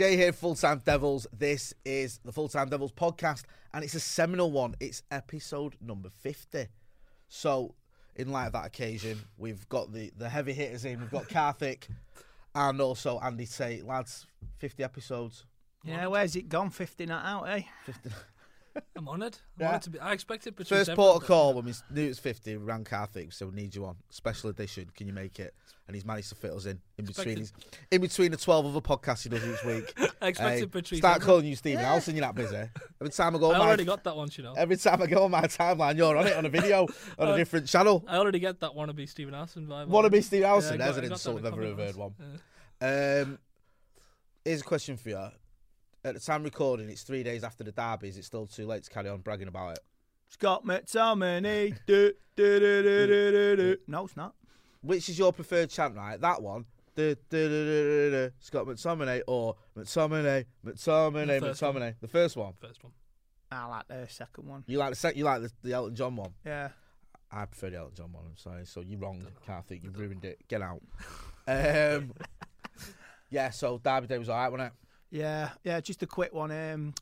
Jay here, Full Time Devils. This is the Full Time Devils podcast, and it's a seminal one. It's episode number 50. So, in light of that occasion, we've got the, the heavy hitters in. We've got Karthik and also Andy Tate. Lads, 50 episodes. Yeah, where's it gone? 50 not out, eh? 50. I'm honoured. I'm Yeah. honoured to be. I expected Patrice First port of call when we knew it was 50, we rang Karthik, so we need you on. Special edition, can you make it? And he's managed to fit us in in between his, in between the 12 other podcasts he does each week. I expected Hey, Patrice Start calling you Stephen Howson, you're not busy. Every time I go on I my already got that once, you know. Every time I go on my timeline, you're on it on a video on a Uh, different channel. I already get that wannabe Stephen Howson vibe. Wanna be Steve Yeah, I Alson? got- There's an got that insult comment heard one. Yeah. Um, here's a question for you. At the time recording, it's three days after the derby. Is it still too late to carry on bragging about it? Scott McTominay. do, do, do, do, do, do, do. No, it's not. Which is your preferred chant, right? That one. Du- du- du- du- du- du. Scott McTominay or McTominay, McTominay, The first one. McTominay. The first one. First one. I like the second one. You like the sec- You like the, the Elton John one. Yeah. I prefer the Elton John one. I'm sorry. So you're wrong, Karthik. You've ruined it. Get out. Um, yeah. So Derby Day was alright, wasn't it? Yeah, yeah, just a quick one. Um,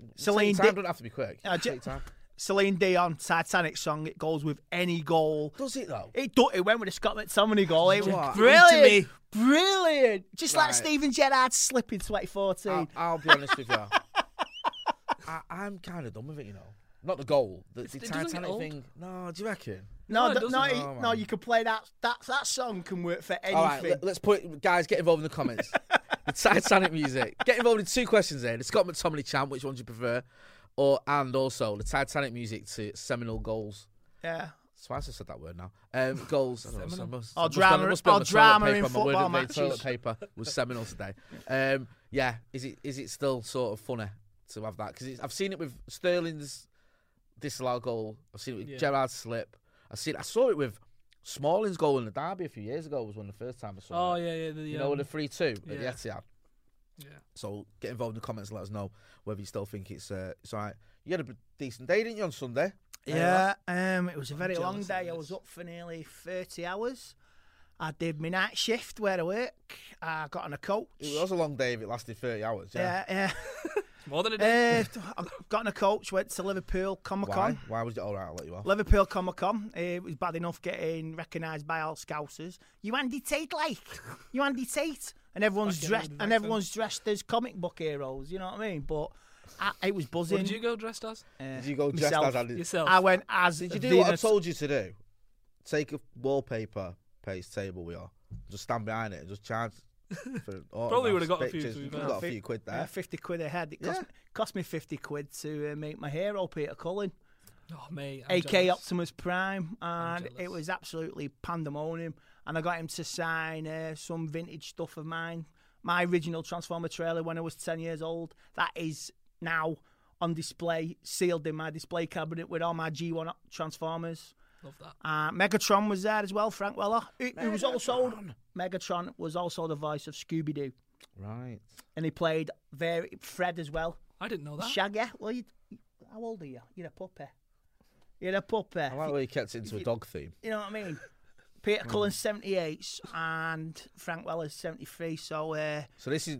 Take Celine, time. Di- Don't have to be quick. Uh, j- Take time. Celine Dion, Titanic song. It goes with any goal. Does it though? It do, It went with a Scott McTominay goal. It was What? brilliant, brilliant. Just like Right. Steven Gerrard's slip in 2014. I'll, I'll be honest with you. I, I'm kind of done with it, you know. Not the goal, the, the doesn't get Titanic old. thing. No, do you reckon? No, No, th- no, Oh, no, you can play that. That that song can work for anything. All right, let, us put guys get involved in the comments. the Titanic music. Get involved in two questions there. The Scott McTominay chant, which one do you prefer? Or and also the Titanic music to seminal goals. yeah. Twice I said that word now. Um, goals. I don't know, Seminal. must- Or must be on- drama- must be on or drama in football of the day, matches. Toilet paper was seminal today. Um, yeah, is it is it still sort of funny to have that? Because I've seen it with Sterling's disallowed goal. I've seen it with Yeah. Gerard's slip. I seen I saw it with Smalling's goal in the derby a few years ago. Was one of the first time I saw it. Oh it. yeah, yeah. The, You know, um, with the three two at the yeah. Etihad. yeah. So get involved in the comments and let us know whether you still think it's uh, it's all right. You had a decent day, didn't you, on Sunday? Yeah, um, it was a very long day. I was up for nearly 30 hours. I did my night shift where I work. I got on a coach. It was a long day if it lasted 30 hours. Yeah. yeah, More than a day. uh, I got on a coach, went to Liverpool Comic Why? Con. Why was it all right? I'll let you off. Liverpool Comic Con. It was bad enough getting recognised by all Scousers. You Andy Tate, like you Andy Tate, and everyone's Fucking dressed and everyone's dressed as comic book heroes. You know what I mean? But I, it was what buzzing. did you go dressed as? Uh, Did you go dressed myself. as Andy? Yourself. I went as. Did you do what I told you to do? Take a wallpaper paste table we are. Just stand behind it and just charge for Probably would've got a few, pictures. to be You've fair. got a few quid Yeah, there. 50 quid a head. It cost, Yeah. cost me 50 quid to uh, make my hero Peter Cullen, Oh mate. I'm AK jealous. Optimus Prime, and it was absolutely pandemonium. And I got him to sign uh, some vintage stuff of mine. My original Transformer trailer when I was 10 years old. That is now on display, sealed in my display cabinet with all my G1 Transformers. Love that. Uh, Megatron was there as well, Frank Welker. Who, who was also Megatron was also the voice of Scooby Doo, Right. and he played very Fred as well. I didn't know that. Shaggy. Well, you, how old are you? You're a puppy. You're a puppy. I like where you kept it into a dog theme. You know what I mean? Peter Cullen's 78 and Frank Welker's 73. So uh, So this is,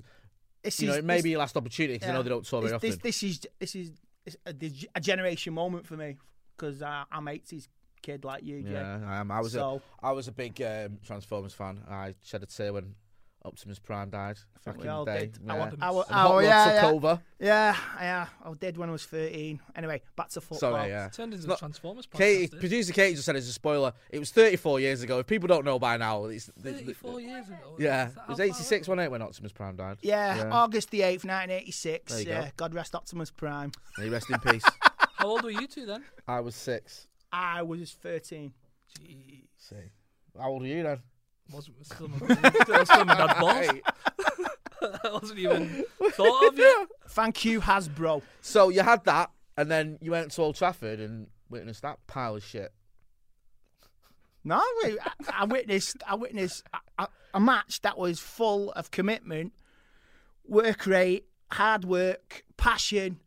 this you know, is it may this- be your last opportunity because I know they don't tour very this, often. this, this is this is a, a generation moment for me because uh, I'm 80s kid like you, Jay. Yeah, I am. I was So- a I was a big um, Transformers fan. I shed a tear when Optimus Prime died back in the day. did. Yeah. I wa- And I wa- Hot oh, yeah, took yeah. over. Yeah, yeah. I did when I was 13. Anyway, back to football. Sorry, yeah. Turned into Not- the Transformers podcast. Katie, did. producer Katie just said it's a spoiler. It was 34 years ago. If people don't know by now, it's the, the- 34 years ago. yeah, it was how 86 wasn't it when Optimus Prime died? Yeah, Yeah. August the 8th, 1986. Yeah, go. God rest Optimus Prime. May he rest in peace. How old were you two then? I was six. I was 13. Jeez. See, how old are you then? Wasn't still my, still, still my dad balls. I wasn't even thought of yet. Thank you, Hasbro. So you had that, and then you went to Old Trafford and witnessed that pile of shit. No, I, I witnessed. I witnessed a, a, a match that was full of commitment, work rate, hard work, passion.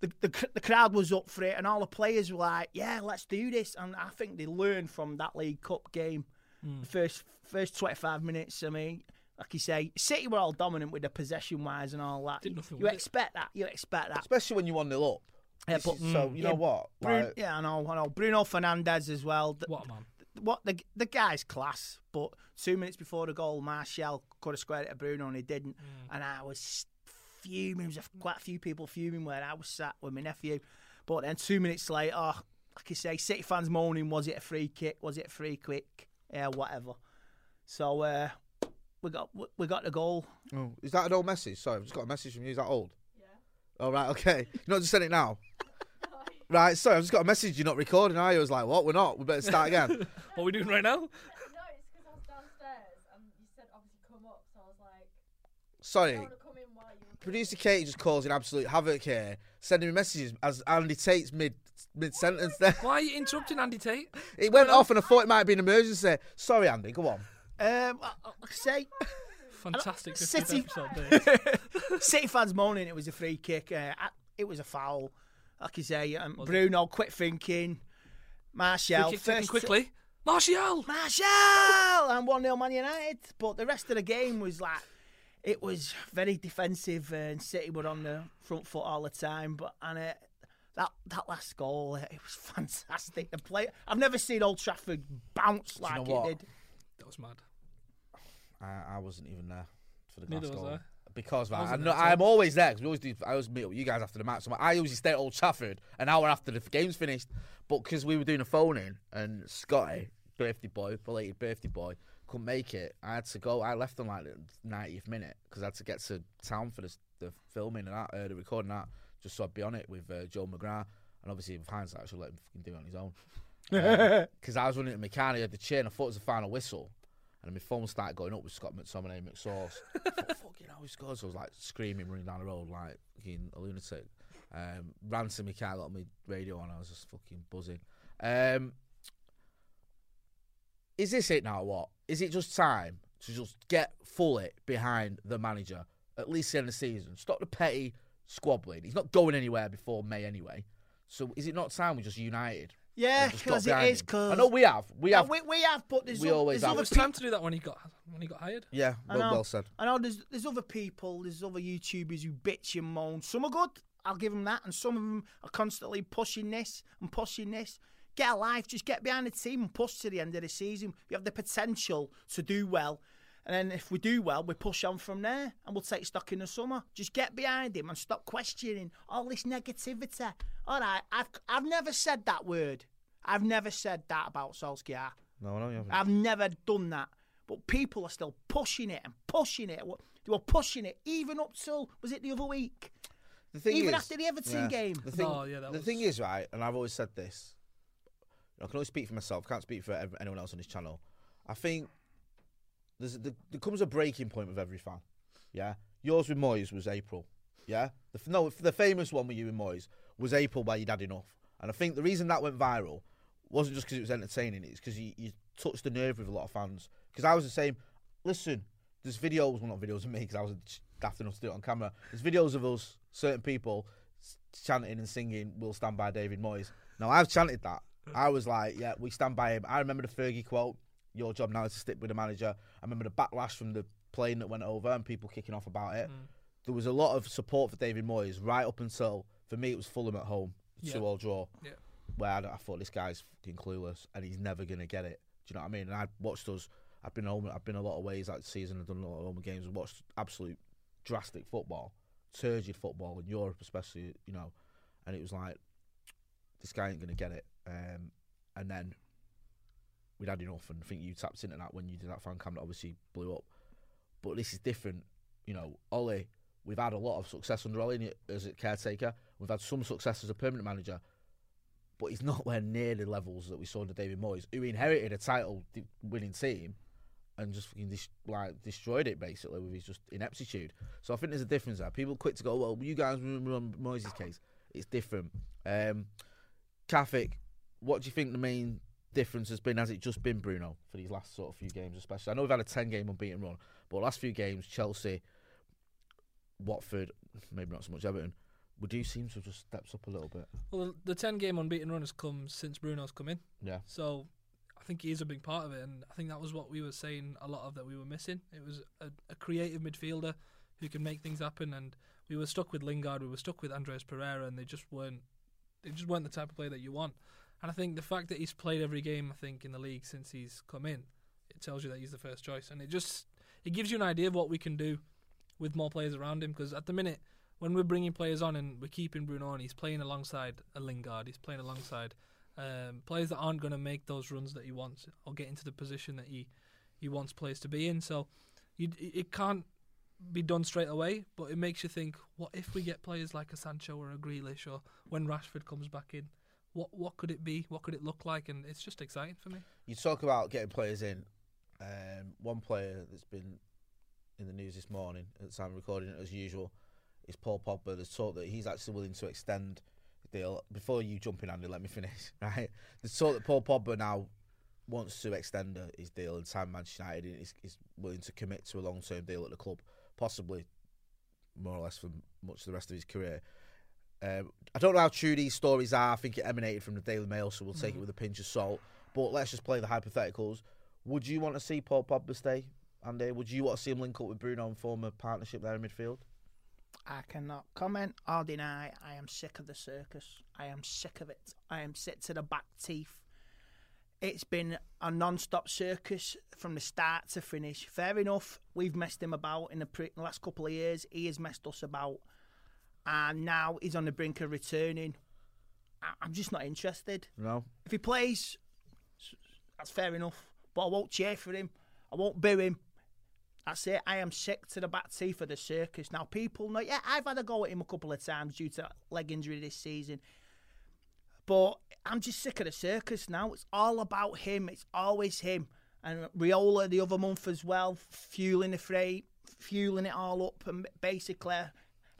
The, the the crowd was up for it, and all the players were like, "Yeah, let's do this." And I think they learned from that League Cup game. Hmm. The first first twenty five minutes. I mean, like you say, City were all dominant with the possession wise and all that. Did nothing you with it. expect that. You expect that. Especially when you one nil up. Yeah, but- is- so you yeah, know what? Brun- Like, yeah, I know, I know. Bruno Fernandes as well. The- What a man. what the the guy's class, but two minutes before the goal, Martial could have squared it to Bruno and he didn't. And I was fuming. There was a- quite a few people fuming where I was sat with my nephew. But then two minutes later, like you say, City fans moaning, was it a free kick? Was it a free kick? Yeah, whatever. So uh, we got we- we got the goal. Oh, is that an old message? Sorry, I've just got a message from you. Is that old? Yeah. Oh, right, okay. You're not just sending it now? right, sorry, I've just got a message. You're not recording, are you? I was like, what? We're not. We better start again. What are we doing right now? No, it's because I was downstairs and you said obviously come up, so I was like, sorry. Producer Katie just causing absolute havoc here, sending me messages as Andy Tate's mid mid sentence there. Why are you interrupting Andy Tate? It went off and I thought it might be an emergency. Sorry, Andy, go on. Um, like I say, Fantastic City- City fans moaning it was a free kick. Uh, it was a foul. Like you say, um, Bruno, quit thinking. Martial, Free kick taken first quickly. Martial! Martial and 1 0 Man United. But the rest of the game was like, it was very defensive and City were on the front foot all the time. But and uh, that that last goal, uh, it was fantastic. The play, I've never seen Old Trafford bounce you know like what? it did. That was mad. I, I wasn't even there for the glass Neither was goal. I. Because of that, I wasn't know, there at all. I'm always there because we always do. I always meet up with you guys after the match. So I usually stay at Old Trafford an hour after the game's finished. But because we were doing a phone in and Scotty, birthday boy, belated birthday boy, couldn't make it, I had to go. I left on like the 90th minute because I had to get to town for the, the filming and that, uh, the recording that, just so I'd be on it with uh, Joe McGrath. And obviously, with hindsight, I should let him fucking do it on his own. Because I was running to McCann, had the chair, and I thought it was the final whistle. And my phone started going up with Scott McTominay McSauce. I thought, fucking hell, he scores. So I was like screaming, running down the road like fucking a lunatic. Um, ran to my car, got my radio on, I was just fucking buzzing. Um, is this it now, or what? Is it just time to just get fully behind the manager, at least in the season? Stop the petty squabbling. He's not going anywhere before May anyway. So is it not time we just united? Yeah, and just got because it behind is. him? Because I know we have. We have. we, we have, but there's we oth- always there's have. It was people. time to do that when he got when he got hired. yeah, well, know. well said. I know there's there's other people, there's other YouTubers who bitch and moan. Some are good, I'll give them that, and some of them are constantly pushing this and pushing this. Get a life, just get behind the team and push to the end of the season. We have the potential to do well, and then if we do well, we push on from there, and we'll take stock in the summer. Just get behind him and stop questioning all this negativity. All right, I've I've never said that word. I've never said that about Solskjaer. No, no, you haven't. I've never done that. But people are still pushing it and pushing it. They were pushing it even up till was it the other week? The thing Even is- after the Everton game. The thing, Oh, yeah, that the was- thing is, right, and I've always said this. I can only speak for myself. Can't speak for anyone else on this channel. I think there's there, there comes a breaking point with every fan. Yeah, yours with Moyes was April. Yeah, the, no, the famous one with you and Moyes was April where you'd had enough. And I think the reason that went viral wasn't just because it was entertaining, it's because you, you touched the nerve with a lot of fans. Because I was the same. Listen, there's videos, well, not videos of me, because I was daft enough to do it on camera. There's videos of us, certain people, chanting and singing, We'll stand by David Moyes. Now, I've chanted that. I was like, yeah, we stand by him. I remember the Fergie quote, your job now is to stick with the manager. I remember the backlash from the plane that went over and people kicking off about it. Mm. There was a lot of support for David Moyes right up until, for me, it was Fulham at home, Yeah. two all draw, Yeah. where I, I thought this guy's fucking clueless and he's never going to get it. Do you know what I mean? And I watched us, I've been home, I've been a lot of ways that season, I've done a lot of home games and watched absolute drastic football, turgid football in Europe, especially, you know, and it was like, this guy ain't going to get it. Um, and then we'd had enough, and I think you tapped into that when you did that fan cam that obviously blew up. But this is different, you know. Ollie, we've had a lot of success under Ollie as a caretaker. We've had some success as a permanent manager, but he's nowhere near the levels that we saw under David Moyes, who inherited a title-winning team and just like destroyed it basically with his just ineptitude. So I think there's a difference there. People quick to go, well, you guys remember on Moyes' case, it's different. Um, Karthik, what do you think the main difference has been? Has it just been Bruno for these last sort of few games, especially? I know we've had a ten game unbeaten run, but last few games, Chelsea, Watford, maybe not so much Everton, we do seem to have just stepped up a little bit. Well, the 10 game unbeaten run has come since Bruno's come in. Yeah. So I think he is a big part of it. And I think that was what we were saying a lot of that we were missing. It was a, a creative midfielder who can make things happen. And we were stuck with Lingard, we were stuck with Andreas Pereira, and they just weren't. They just weren't the type of player that you want. And I think the fact that he's played every game, I think, in the league since he's come in, it tells you that he's the first choice. And it just it gives you an idea of what we can do with more players around him. Because at the minute, when we're bringing players on and we're keeping Bruno on, he's playing alongside a Lingard. He's playing alongside um, players that aren't going to make those runs that he wants or get into the position that he he wants players to be in. So you, it can't be done straight away, but it makes you think: what if we get players like a Sancho or a Grealish, or when Rashford comes back in? What what could it be? What could it look like? And it's just exciting for me. You talk about getting players in. Um, one player that's been in the news this morning, at the time of recording it as usual, is Paul Pogba. There's talk that he's actually willing to extend the deal. Before you jump in, Andy, let me finish. Right? There's talk that Paul Pogba now wants to extend his deal and sign Manchester United. is willing to commit to a long term deal at the club, possibly more or less for much of the rest of his career. Um, I don't know how true these stories are. I think it emanated from the Daily Mail, so we'll take it with a pinch of salt. But let's just play the hypotheticals. Would you want to see Paul Pogba stay, Andy? Would you want to see him link up with Bruno and form a partnership there in midfield? I cannot comment or deny. I am sick of the circus. I am sick of it. I am sick to the back teeth. It's been a non-stop circus from the start to finish. Fair enough, we've messed him about in the pre- last couple of years. He has messed us about, and now he's on the brink of returning. I- I'm just not interested. No. If he plays, that's fair enough. But I won't cheer for him. I won't boo him. That's it. I am sick to the back teeth of the circus. Now, people know, yeah, I've had a go at him a couple of times due to leg injury this season. But I'm just sick of the circus now. It's all about him. It's always him. And Raiola the other month as well, fueling the freight, fueling it all up. And basically,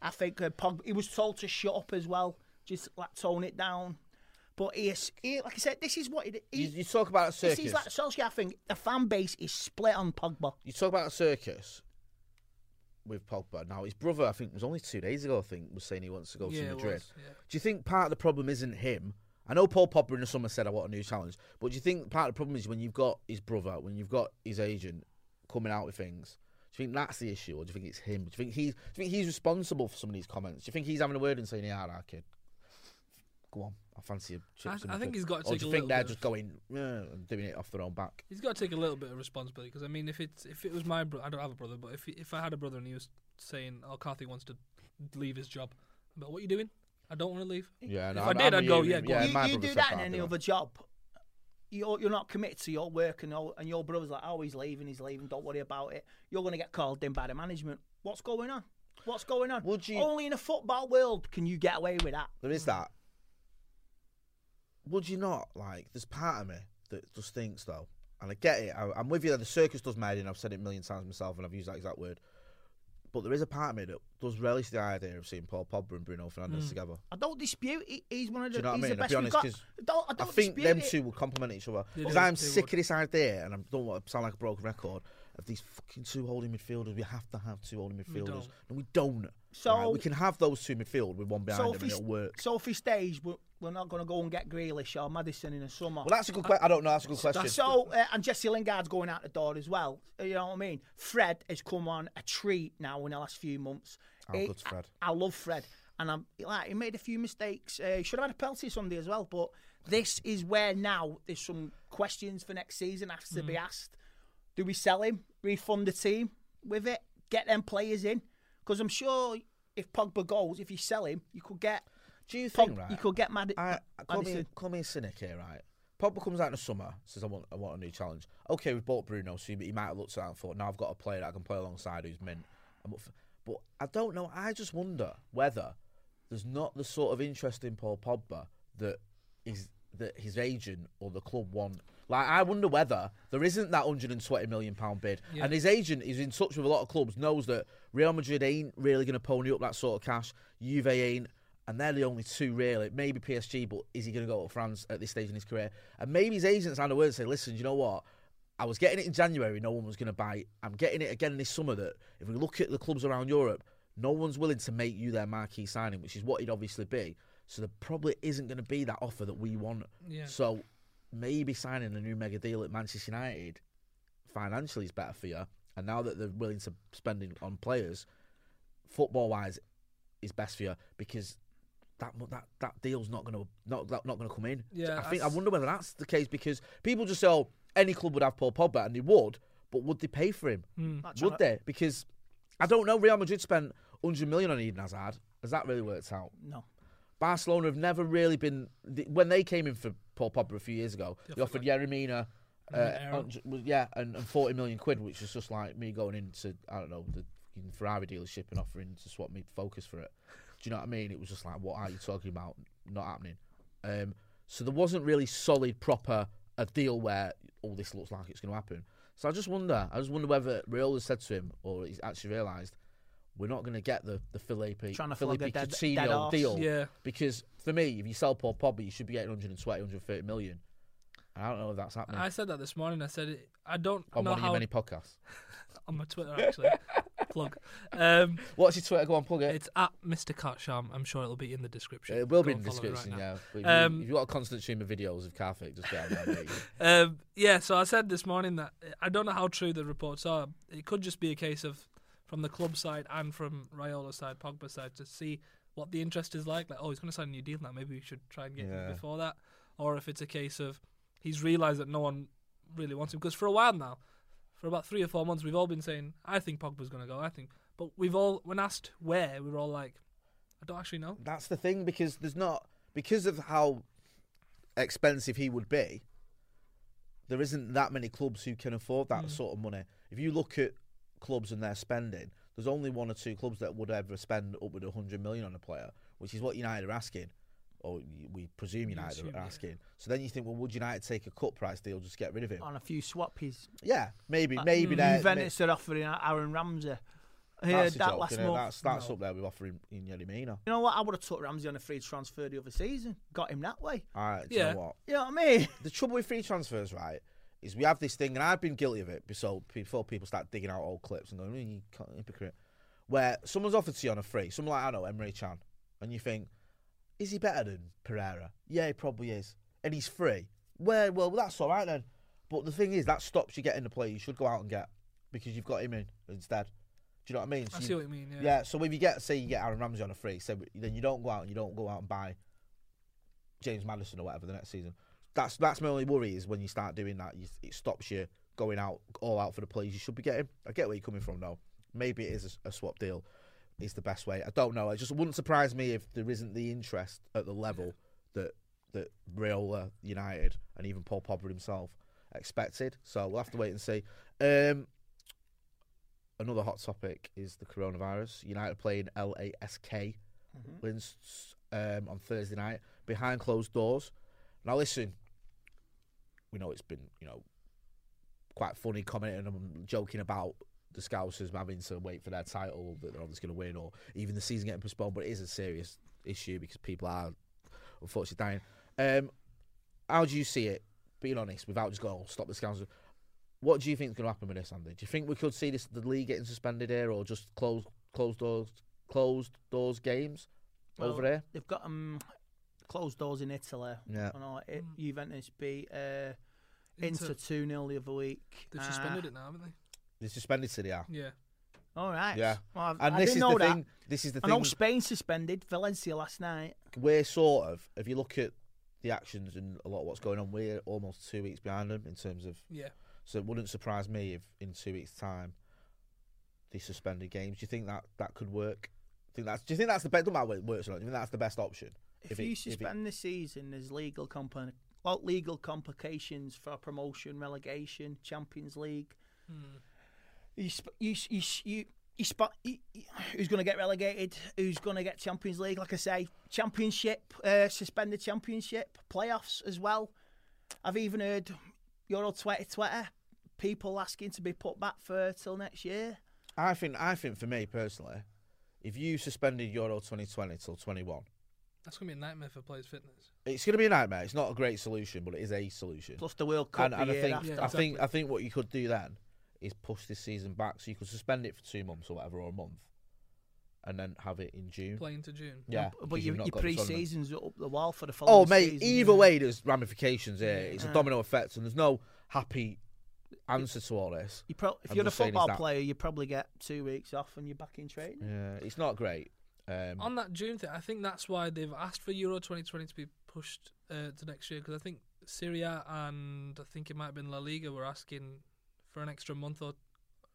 I think uh, Pog, he was told to shut up as well, just like tone it down. But he is, he, like I said, this is what he, he You, you talk about a this circus. is like Solskjaer. I think the fan base is split on Pogba. you talk about a circus with Pogba. Now, his brother, I think, was only two days ago, I think, was saying he wants to go Yeah, to Madrid. was, yeah. Do you think part of the problem isn't him? I know Paul Pogba in the summer said, I want a new challenge. But do you think part of the problem is when you've got his brother, when you've got his agent coming out with things? Do you think that's the issue, or do you think it's him? Do you think he's, do you think he's responsible for some of these comments? Do you think he's having a word and saying, yeah, all right, kid, go on, I fancy a chips I- I think food." he's got to Or take do you a think they're just going yeah, and doing it off their own back? He's got to take a little bit of responsibility because I mean, if it's if it was my brother, I don't have a brother, but if if I had a brother and he was saying, "Oh, Karthik wants to leave his job," but what are you doing? I don't want to leave. Yeah, If no, I I'm- did, I'm I'd go, yeah, go on. you you do that in any other job. You're, you're not committed to your work, and your, and your brother's like, oh, he's leaving, he's leaving, don't worry about it. You're going to get called in by the management. What's going on? What's going on? Would you- Only in a football world can you get away with that. There is hmm. that. Would you not like? There's part of me that just thinks though, and I get it. I, I'm with you. that The circus does my and. I've said it a million times myself, and I've used that exact word. But there is a part of me that does relish the idea of seeing Paul Pogba and Bruno Fernandes Mm. together. I don't dispute. He, he's one of the, Do you know what I mean? the best be we've honest, got. I don't. I I don't think them it. two will complement each other. Because I'm sick would. of this idea, and I don't want to sound like a broken record, of these fucking two holding midfielders. We have to have two holding midfielders. don't. And we don't. So- right? We can have those two midfield with one behind So them and it'll work. So if he stays, we're, we're not going to go and get Grealish or Maddison in the summer. Well, that's a good question. I don't know. That's a good question. So, uh, and Jesse Lingard's going out the door as well. Uh, You know what I mean? Fred has come on a treat now in the last few months. How good's Fred? I, I love Fred, and I'm like he made a few mistakes. Uh, he should have had a penalty Sunday as well. But this is where now there's some questions for next season has to be Mm. asked. Do we sell him? Refund the team with it? Get them players in? Because I'm sure if Pogba goes, if you sell him, you could get. Do you think, right? You could get Mad- I, I call, me, call me a cynic here, right? Pogba comes out in the summer, says, I want, I want a new challenge. Okay, we've bought Bruno, so he, he might have looked at that and thought, now I've got a player that I can play alongside who's mint. For, but I don't know. I just wonder whether there's not the sort of interest in Paul Pogba that is that his agent or the club want. Like, I wonder whether there isn't that 120 million pound bid, Yeah. and his agent is in touch with a lot of clubs, knows that Real Madrid ain't really going to pony up that sort of cash. Juve ain't, and they're the only two really. Maybe PSG, but is he going to go to France at this stage in his career? And maybe his agent's had a word and say, "Listen, you know what? I was getting it in January, no one was going to buy. it. I'm getting it again this summer. That if we look at the clubs around Europe, no one's willing to make you their marquee signing, which is what he'd obviously be. So there probably isn't going to be that offer that we want. Yeah. So maybe signing a new mega deal at Manchester United financially is better for you. And now that they're willing to spend in, on players, football wise, is best for you because that that that deal's not going to not that, not going to come in. Yeah, I think I wonder whether that's the case because people just say, "Oh, any club would have Paul Pogba," and they would, but would they pay for him? Hmm. Not trying Would they? Because I don't know. Real Madrid spent 100 million on Eden Hazard. Has that really worked out? No. Barcelona have never really been when they came in for Paul Pogba a few years ago. They offered Yerry Mina, uh, Aaron. on- well, yeah, and, and 40 million quid, which was just like me going into I don't know the Ferrari dealership and offering to swap me Focus for it. Do you know what I mean? It was just like, what are you talking about? Not happening. Um, so there wasn't really solid, proper a deal where all this looks like it's going to happen. So I just wonder. I just wonder whether Real has said to him, or he's actually realised, we're not going to get the the Felipe Trying to flog Felipe dead- Coutinho dead deal. Yeah. Because for me, if you sell Paul Pogba, you should be getting 120, 130 million. And I don't know if that's happening I said that this morning. I said it, I don't on know one of how your many podcasts. on my Twitter actually. Plug. Um, What's your Twitter? Go on, plug it. it's at Mr. Cartsham. I'm sure it'll be in the description. It will Go be in the follow it right description, yeah. But if, Um, you, if you've got a constant stream of videos of Karthik's, just get on there. Um, yeah, so I said this morning that I don't know how true the reports are. It could just be a case of from the club side and from Raiola's side, Pogba's side, to see what the interest is like. Like, oh, he's going to sign a new deal now. Maybe we should try and get Yeah. him before that. Or if it's a case of he's realised that no one really wants him. Because for a while now, for about three or four months, we've all been saying, I think Pogba's going to go. I think. But we've all, when asked where, we were all like, I don't actually know. That's the thing because there's not because of how expensive he would be. There isn't that many clubs who can afford that mm. sort of money. If you look at clubs and their spending, there's only one or two clubs that would ever spend upward of 100 million on a player, which is what United are asking, or we presume United assume, are yeah. asking. So then you think, well, would United take a cut price deal just get rid of him? On a few swappies. Yeah, maybe, Like, maybe mm, they're- Juventus are offering Aaron Ramsey. That's that joke, last you know, month. That's that's up there with offering in Yerry Mina. You know what? I would have took Ramsey on a free transfer the other season. Got him that way. All right, do you Yeah. know what? You know what I mean? the trouble with free transfers, right, is we have this thing, and I've been guilty of it. So before people start digging out old clips and going, "Mm, "You can't- hypocrite," where someone's offered to you on a free, someone like I know Emre Can, and you think, is he better than Pereira? Yeah, he probably is, and he's free. Well, well, that's all right then. But the thing is, that stops you getting the play you should go out and get because you've got him in instead. Do you know what I mean? So I you- see what you mean. Yeah. yeah. So if you get, say, you get Aaron Ramsey on a free, so then you don't go out and you don't go out and buy James Maddison or whatever the next season. That's that's my only worry is when you start doing that, you, it stops you going out all out for the plays you should be getting. I get where you're coming from though. Maybe it is a, a swap deal is the best way. I don't know. It just wouldn't surprise me if there isn't the interest at the level that that Raiola United and even Paul Pogba himself expected. So we'll have to wait and see. Um, another hot topic is the coronavirus. United playing LASK Linz um, on Thursday night behind closed doors. Now listen, we know it's been you know quite funny commenting and joking about the Scousers having to wait for their title that they're obviously going to win, or even the season getting postponed. But it is a serious issue because people are unfortunately dying. Um, how do you see it? Being honest, without just going, oh, stop the Scousers. What do you think is going to happen with this, Andy? Do you think we could see this the league getting suspended here, or just close closed doors closed doors games Well, over here? They've got um, closed doors in Italy. Yeah. I know it, Mm. Juventus beat uh, Inter- Inter 2 0 the other week. They've Uh, suspended it now, haven't they? They suspended City, yeah. Yeah. All right. Yeah. Well, And I this didn't is know the that. thing. This is the I thing. know Spain suspended Valencia last night. we're sort of, if you look at the actions and a lot of what's going on, we're almost two weeks behind them in terms of. Yeah. So it wouldn't surprise me if in two weeks' time they suspended games. Do you think that that could work? Think that's, do you think that's the best? Don't matter whether it works or not. Do you think that's the best option? If, If it- you if it- suspend the season, there's legal compli- well, legal complications for promotion, relegation, Champions League. Hmm. You, sp- you, you, you, you, spot, you, you- who's going to get relegated? Who's going to get Champions League? Like I say, Championship, uh, suspended Championship, playoffs as well. I've even heard Euro 2020 people asking to be put back for till next year. I think. I think for me personally, if you suspended Euro 2020 till 21, That's gonna be a nightmare for players' fitness. it's going to be a nightmare. It's not a great solution, but it is a solution. Plus the World Cup and, and I think after. Yeah, I think. I think what you could do then is push this season back, so you could suspend it for two months or whatever, or a month, and then have it in June. Playing to June. Yeah, but your, you've your got the tournament. pre-season's up the wall for the oh, following Oh mate, season, either yeah. way, there's ramifications here. It's a domino effect, and there's no happy answer to all this. You pro- if I'm you're a just saying is football player, you probably get two weeks off and you're back in training. Yeah, it's not great. Um, On that June thing, I think that's why they've asked for Euro 2020 to be pushed uh, to next year because I think Serie A and I think it might have been La Liga were asking for an extra month or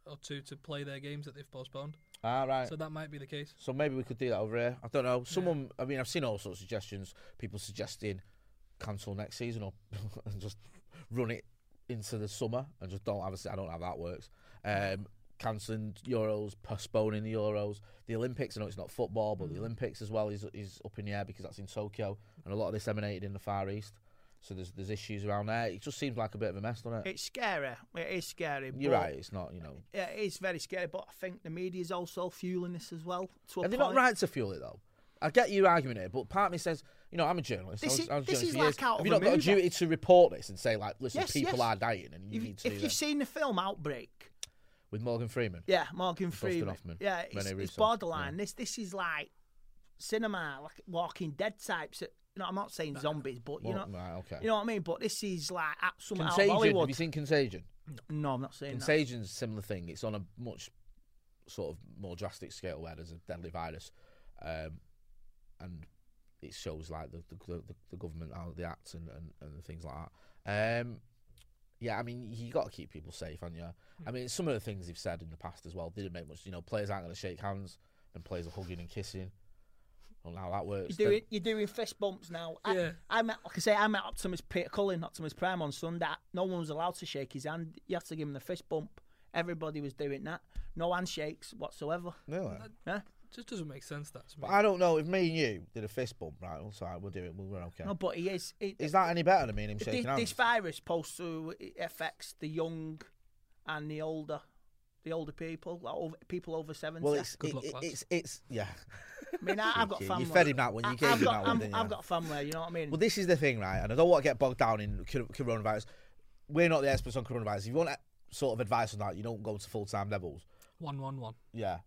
or two to play their games that they've postponed. all right. So that might be the case. So maybe we could do that over here. I don't know. Someone, I mean, I've seen all sorts of suggestions. People suggesting cancel next season or and just run it into the summer and just don't have a. I don't know how that works. Um, cancelling Euros, postponing the Euros, the Olympics. I know it's not football, but the hmm. Olympics as well is is up in the air because that's in Tokyo, and a lot of this emanated in the Far East. So there's there's issues around there. It just seems like a bit of a mess, doesn't it? It's scary. It is scary. You're right. It's not, you know. Yeah, it is very scary, but I think the media is also fueling this as well. To a they're point. not right to fuel it though. I get your argument here, but part of me says, you know, I'm a journalist. I This was, is- I was a this journalist is years. like out Have of you a not got a duty to report this and say, like, listen, Yes, people yes. are dying and you If, need to if you've that? seen the film Outbreak, With Morgan Freeman. yeah, Morgan Freeman, Hoffman, yeah, it's, it's Russo, borderline. This this is like cinema, like Walking Dead types. You know, I'm not saying zombies, but you Well, know, right, okay. you know what I mean. But this is like at some out Contagion. Have you seen Contagion? No, I'm not saying that. Contagion's a similar thing. It's on a much sort of more drastic scale where there's a deadly virus, um, and it shows like the the, the, the government how they act and, and, and things like that. Um, yeah, I mean you got to keep people safe, haven't you? I hmm. mean some of the things they've said in the past as well didn't make much. You know, players aren't going to shake hands, and players are hugging and kissing. I don't know how that works. You're doing you're doing fist bumps now. I, Yeah. I met like I say I met Optimus P- Cullen, Optimus Prime on Sunday. No one was allowed to shake his hand. You had to give him the fist bump. Everybody was doing that. No handshakes whatsoever. Really? Yeah. Just doesn't make sense that to me. But I don't know if me and you did a fist bump, right? Well, sorry, we'll do it. We'll, we're okay. No, but he is. He, Is that any better than me and him this, shaking hands? this virus supposed to it affects the young and the older, the older people, like over, people over seventy. well, it's Good it, luck, it- lads. it's it's yeah. I mean, I, I've got family. You fed him that one. You I- gave I've him got, that one, I'm- didn't I've you? got family. You know what I mean? Well, this is the thing, right? And I don't want to get bogged down in cor- coronavirus. We're not the experts on coronavirus. If you want eh, sort of advice on that, you don't go to Full Time Devils. One, one, one. Yeah,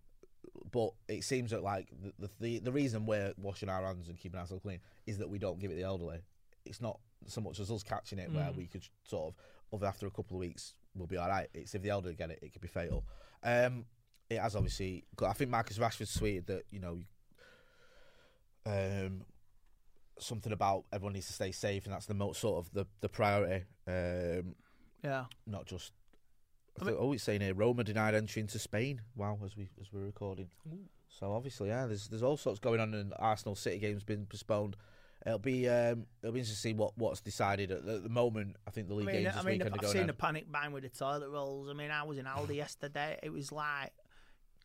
but it seems that like the, the the reason we're washing our hands and keeping ourselves clean is that we don't give it the elderly. It's not so much as us catching it, where we could sort of, after a couple of weeks, we'll be all right. It's if the elderly get it, it could be fatal. Um, it has obviously. got- I think Marcus Rashford tweeted that you know, um, something about everyone needs to stay safe, and that's the most sort of the the priority. Um, yeah. not just. I think, oh, it's saying here Roma denied entry into Spain. Wow, as we as we're recording. So obviously, yeah, there's there's all sorts going on, and Arsenal City game's been postponed. It'll be um, it'll be interesting to see what what's decided at the, at the moment. I think the I league mean, games I this mean, I've seen on. the panic buying with the toilet rolls. I mean, I was in Aldi yesterday. It was like,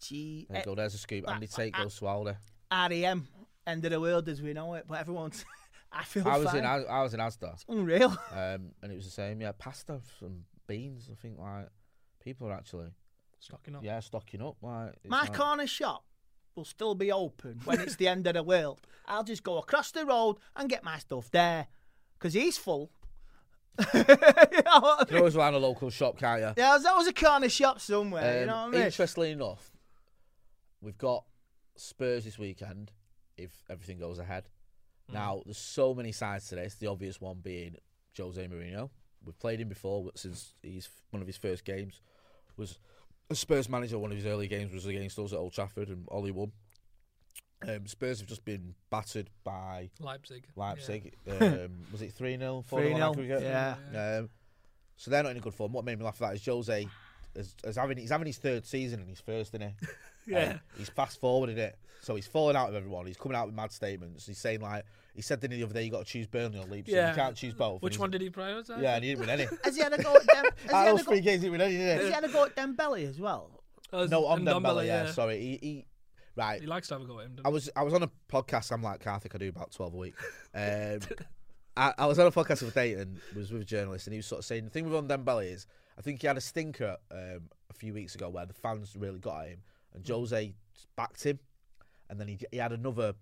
gee, There you go. There's a scoop. Andy Tate uh, goes to Aldi. REM, end of the world as we know it. But everyone's, I feel I was fine. in I, I was in Asda, unreal. um, and it was the same. Yeah, pasta, some beans. I think like people are actually Stocking up. Yeah, stocking up. Like My like- corner shop will still be open when it's the end of the world. I'll just go across the road and get my stuff there because he's full. you know what I You can mean? always find a local shop, can't you? Yeah, that was a corner shop somewhere. you know Um, what I mean? Interestingly enough, we've got Spurs this weekend if everything goes ahead. Hmm. Now, there's so many sides to this. The obvious one being Jose Mourinho. We've played him before but since he's one of his first games was a Spurs manager. One of his early games was against us at Old Trafford, and Ollie won. Um, Spurs have just been battered by Leipzig. Leipzig. Um, was it 3 0? 4 0 3-0, yeah. Um, so they're not in a good form. What made me laugh at that is Jose is, is having he's having his third season and he's first in it. Yeah. he's fast forwarded it. So he's falling out with everyone. He's coming out with mad statements. He's saying like he said the other day you got to choose Burnley or Leipzig. Yeah. You can't choose both. Which one did he prioritise? Yeah, and he didn't win any. Has he had a go at Dem- has, he had of a those go, three games, he didn't win any. Did has he? he had a go at Dembele as well? Uh, No, on and Dembele. Dembele, Yeah, sorry. He, he right. He likes to have a go at him. I was I was on a podcast. I'm like Karthik. I do about twelve a week. Um, I, I was on a podcast with Dayton. Was with a journalist, and he was sort of saying the thing with on Dembele is I think he had a stinker um, a few weeks ago where the fans really got at him, and Jose backed him, and then he he had another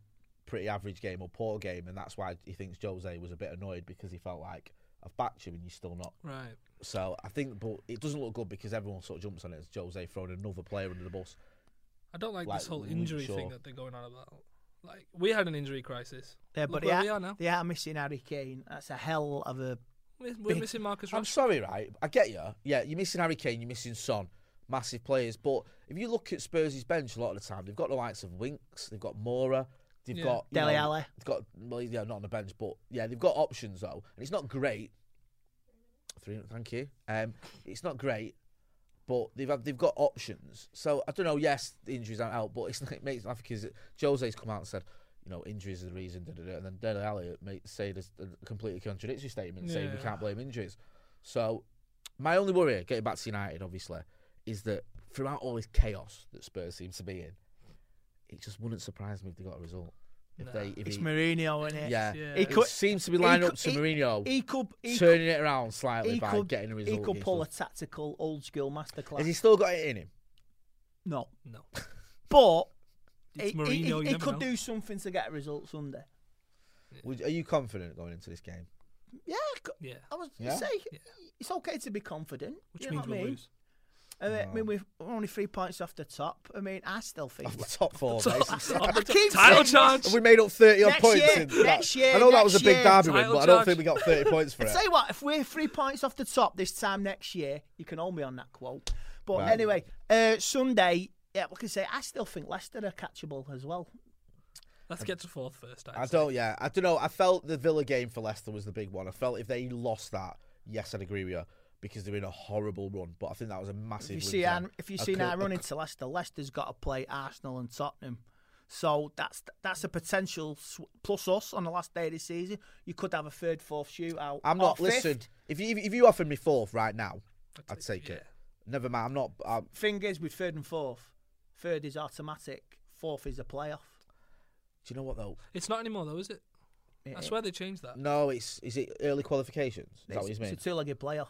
pretty average game or poor game, and that's why he thinks Jose was a bit annoyed because he felt like I've backed you and you're still not. Right. So I think, but it doesn't look good because everyone sort of jumps on it as Jose throwing another player under the bus. I don't like, Like, this whole injury shaw. thing that they're going on about. Like we had an injury crisis. Yeah, Look but where they we are, are now. they are missing Harry Kane. That's a hell of a. We're, we're missing Marcus I'm sorry, right? I get you. Yeah, you're missing Harry Kane, you're missing Son, massive players. But if you look at Spurs' bench a lot of the time, they've got the likes of Winks, they've got Moura, they've Yeah. got you Dele know, Alli. They've got well, yeah, not on the bench, but yeah, they've got options though, and it's not great. Three, thank you. Um, it's not great, but they've had, they've got options. So I don't know. Yes, the injuries aren't out, but it's it makes me laugh because Jose's come out and said. You know, injuries are the reason. Da, da, da, and then Dele Alli uh, made say this a completely contradictory statement, saying we can't blame injuries. So, my only worry, getting back to United, obviously, is that throughout all this chaos that Spurs seems to be in, it just wouldn't surprise me if they got a result. If Nah. they, if It's he, Mourinho, isn't it? yeah, Yeah. He it could- seems to be lining could- up to he- Mourinho He could. He could, turning it around slightly he by could, getting a result. he could against pull a tactical old school masterclass. Has he still got it in him? No, No. but It's he, he- he, he could know. do something to get a result Sunday. Would, are you confident going into this game? Yeah, Yeah. I was Yeah? say Yeah. it's okay to be confident. Which you know means what I we'll mean? lose. I mean, I mean, we're only three points off the top. I mean, I still think Off the top four, Top- basically. top- I keep Title chance. Have we made up 30 odd points? year, in that? next year, I know that was a big year. derby win, Title but I don't think we got 30 points for it. tell you what, if we're three points off the top this time next year, you can hold me on that quote. But Right. anyway, uh, Sunday, yeah, like I say, I still think Leicester are catchable as well. Let's get to fourth first. I I'd don't, yeah. I don't know. I felt the Villa game for Leicester was the big one. I felt if they lost that, yes, I'd agree with you because they're in a horrible run. But I think that was a massive If you see, for our, if you see now running to Leicester, Leicester's got to play Arsenal and Tottenham. So that's that's a potential sw- plus us on the last day of the season. You could have a third, fourth shootout. I'm or not. fifth. Listen, if you if you offered me fourth right now, I'd I'd take- take it. yeah. Never mind. I'm not. I'm, Thing is, with third and fourth, third is automatic, fourth is a playoff. do you know what though? It's not anymore though, is it? I It- swear they changed that. No, it's is it early qualifications? Is that what it's, you mean? it's a two-legged playoff.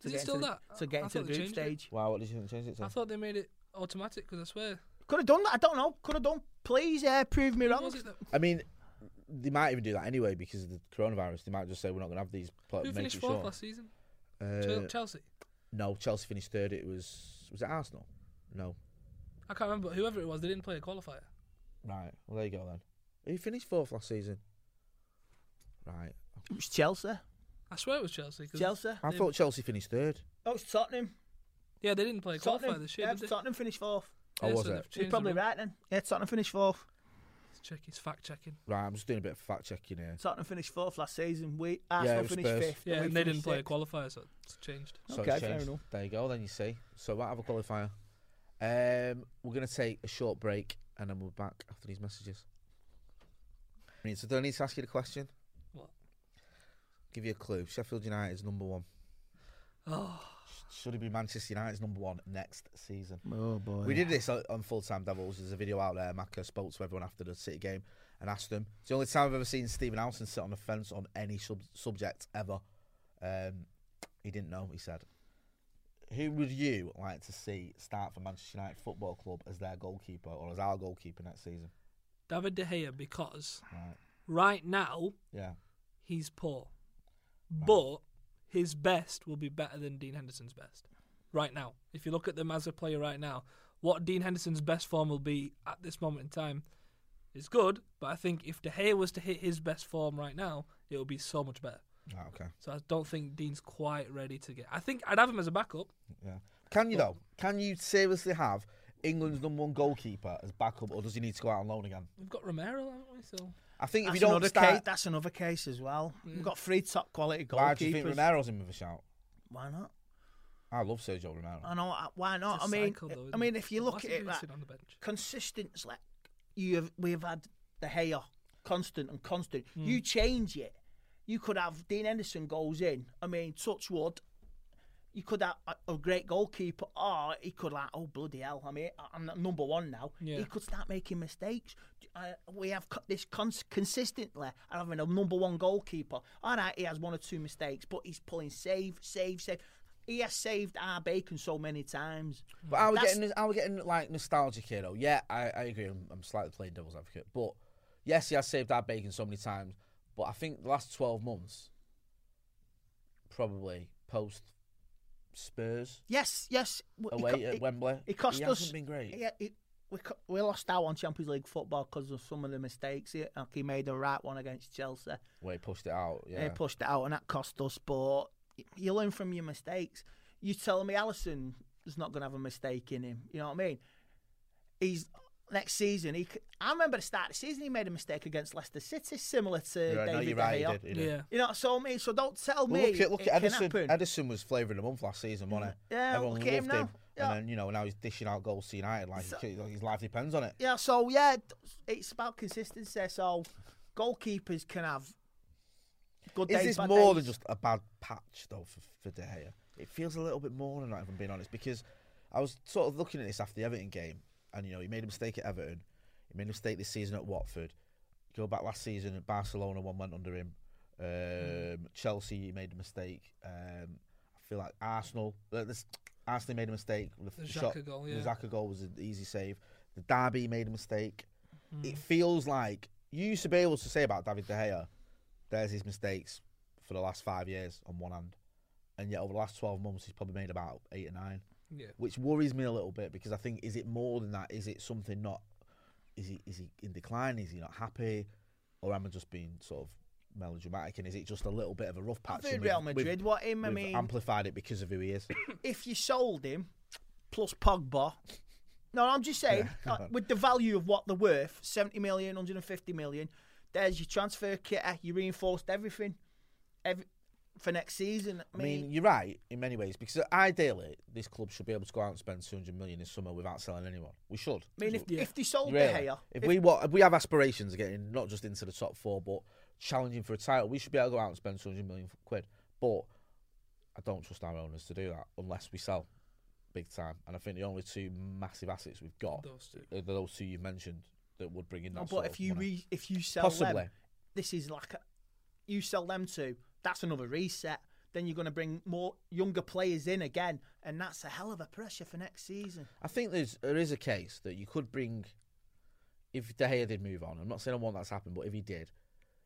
to Is get it still into that? The, to get I into thought the they group changed it. stage. Wow, what did you change it to? I thought they made it automatic because I swear. Could have done that. I don't know. Could have done. Please uh, prove me Who wrong. was it that- I mean, they might even do that anyway because of the coronavirus. They might just say we're not going to have these. Pl- Who make finished it fourth short. last season? Uh, Chelsea. no, Chelsea finished third. It was was it Arsenal? No, I can't remember. Whoever it was, they didn't play a qualifier. right. Well, there you go then. Who finished fourth last season? Right. It was Chelsea. I swear it was Chelsea. 'cause Chelsea. I thought Chelsea finished third. Oh, it's Tottenham. Yeah, they didn't play a qualifier Tottenham. this year. yeah, did they? Tottenham finished fourth. Oh, Yeah, was so it? they've You're changed probably the rule. right then. Yeah, Tottenham finished fourth. Let's check his fact checking. Right. I'm just doing a bit of fact checking here. Tottenham finished fourth last season. We it Arsenal was finished Spurs. fifth. Yeah, we and they didn't finished play a sixth. qualifier, so it's changed. So Okay, it's fair changed. enough. There you go. Then you see. So we might have a qualifier. Um, we're going to take a short break and then we're back after these messages. So do I need to ask you the question? What? Give you a clue. Sheffield United is number one. Oh, Should it be Manchester United's number one next season? Oh boy. We did this on on Full Time Devils. There's a video out there. Maka spoke to everyone after the City game and asked them. It's the only time I've ever seen Stephen Howson sit on the fence on any sub- subject ever. Um, he didn't know. He said, who would you like to see start for Manchester United Football Club as their goalkeeper or as our goalkeeper next season? David De Gea because Right. right now Yeah. he's poor, but his best will be better than Dean Henderson's best. Right now, if you look at them as a player right now, what Dean Henderson's best form will be at this moment in time is good. But I think if De Gea was to hit his best form right now, it would be so much better. Oh, okay. So I don't think Dean's quite ready to get. I think I'd have him as a backup. Yeah. Can you though? Can you seriously have England's number one goalkeeper as backup, or does he need to go out on loan again? We've got Romero, haven't we? So I think if That's you don't another start, case. That's another case as well. We've got three top quality goalkeepers. why do you think Romero's in with a shout? Why not? I love Sergio Romero. I know. uh, Why not? It's I a mean, cycle, though, I isn't mean, it? if you What's look he at it, doing like, sitting on the bench? consistent. Like you have, we've had the hair constant and constant. You change it. You could have Dean Henderson goes in. I mean, touch wood. You could have a, a great goalkeeper, or he could like, oh bloody hell! I mean, I'm number one now. Yeah. He could start making mistakes. Uh, we have co- this cons- consistently having a number one goalkeeper. All right, he has one or two mistakes, but he's pulling save, save, save. He has saved our bacon so many times. But are we That's- getting are we getting like nostalgic here though? Yeah, I, I agree. I'm, I'm slightly playing devil's advocate, but yes, he has saved our bacon so many times. But I think the last twelve months, probably post Spurs Yes, yes. away co- at he- Wembley, It cost he us. hasn't been great. Yeah, it, we we lost out on Champions League football because of some of the mistakes. He, like he made a right one against Chelsea. Where he pushed it out. Yeah, He pushed it out, and that cost us. But you learn from your mistakes. You telling me Alisson is not going to have a mistake in him? You know what I mean? He's next season. He. c- I remember the start of the season. He made a mistake against Leicester City, similar to You're right, no, David you're De. He Gea. did, he did. Yeah. You know, so I mean, so don't tell Well, me. look at look it at Ederson. happen. Ederson was flavor of the month last season, wasn't it? Yeah, everyone look at loved him him. now. Yeah. And then you know now he's dishing out goals to United like So- his life depends on it. Yeah, so yeah, it's about consistency. So goalkeepers can have good Is days. this bad more days. than just a bad patch though for, for De Gea? It feels a little bit more than that, if I'm being honest, because I was sort of looking at this after the Everton game, and you know he made a mistake at Everton, he made a mistake this season at Watford. Go back last season at Barcelona, one went under him. Um, Chelsea he made a mistake. Um, I feel like Arsenal, uh, this, Arsenal made a mistake. The, The shot, Xhaka goal, the yeah. Xhaka goal was an easy save. The Derby made a mistake. Hmm. It feels like you used to be able to say about David De Gea, there's his mistakes for the last five years on one hand, and yet over the last twelve months he's probably made about eight or nine, Yeah. which worries me a little bit because I think is it more than that? Is it something not? Is he is he in decline? Is he not happy, or am I just being sort of melodramatic? And is it just a little bit of a rough patch? I've and heard we've- Real Madrid. we've- what him? I we've mean, amplified it because of who he is. if you sold him plus Pogba. No, I'm just saying, Yeah, uh, with the value of what they're worth 70 million, 150 million, there's your transfer kit, you reinforced everything every, for next season. I I mean, mean, you're right in many ways because ideally this club should be able to go out and spend 200 million this summer without selling anyone. We should. I mean if, Yeah. if they sold Really. De Gea, If, we wa- if we have aspirations of getting not just into the top four, but challenging for a title, we should be able to go out and spend 200 million quid. But I don't trust our owners to do that unless we sell big time. And I think the only two massive assets we've got Those two. are those two you mentioned that would bring in that. No, sort but if of you money. re, if you sell possibly, them, this is like a, you sell them to that's another reset. Then you're going to bring more younger players in again, and that's a hell of a pressure for next season. I think there's there is a case that you could bring if De Gea did move on. I'm not saying I want that's happened, but if he did,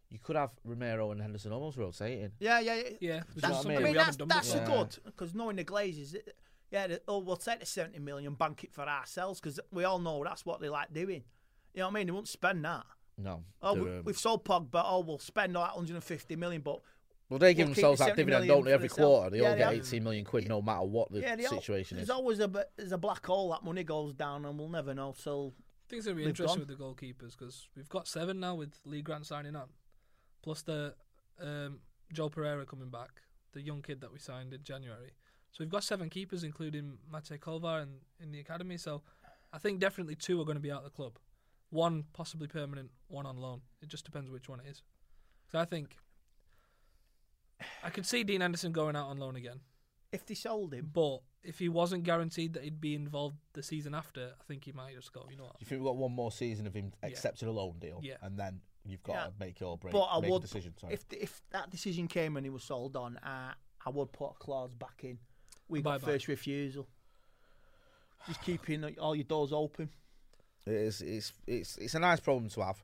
you could have Romero and Henderson almost rotating. Yeah, yeah, yeah. Yeah. what I That's, I mean? mean, that's that's a Yeah. good because knowing the Glazers, it- yeah, oh, we'll take the seventy million, bank it for ourselves because we all know that's what they like doing. You know what I mean? They won't spend that. No. Oh, we, we've sold Pogba. Oh, we'll spend all that 150 million, but well, they give we'll themselves the that dividend, don't they? Every themselves. quarter, they Yeah, all get they- 18 million quid, no matter what the yeah, they all- situation there's is. always a there's a black hole that money goes down, and we'll never know till I think it's going to be interesting gone. with the goalkeepers because we've got seven now with Lee Grant signing on, plus the um, Joel Pereira coming back, the young kid that we signed in January. So we've got seven keepers, including Matej Kovar in, in the academy. So I think definitely two are going to be out of the club. One possibly permanent, one on loan. It just depends which one it is. So I think I could see Dean Henderson going out on loan again. if they sold him. But if he wasn't guaranteed that he'd be involved the season after, I think he might just go, you know what? Do you think we've got one more season of him accepting a loan deal? Yeah. And then you've got Yeah. to make your break, But I would, a decision. Sorry. if if that decision came and he was sold on, uh, I would put a clause back in We got Bye-bye. first refusal. Just keeping all your doors open. It is. It's it's it's a nice problem to have.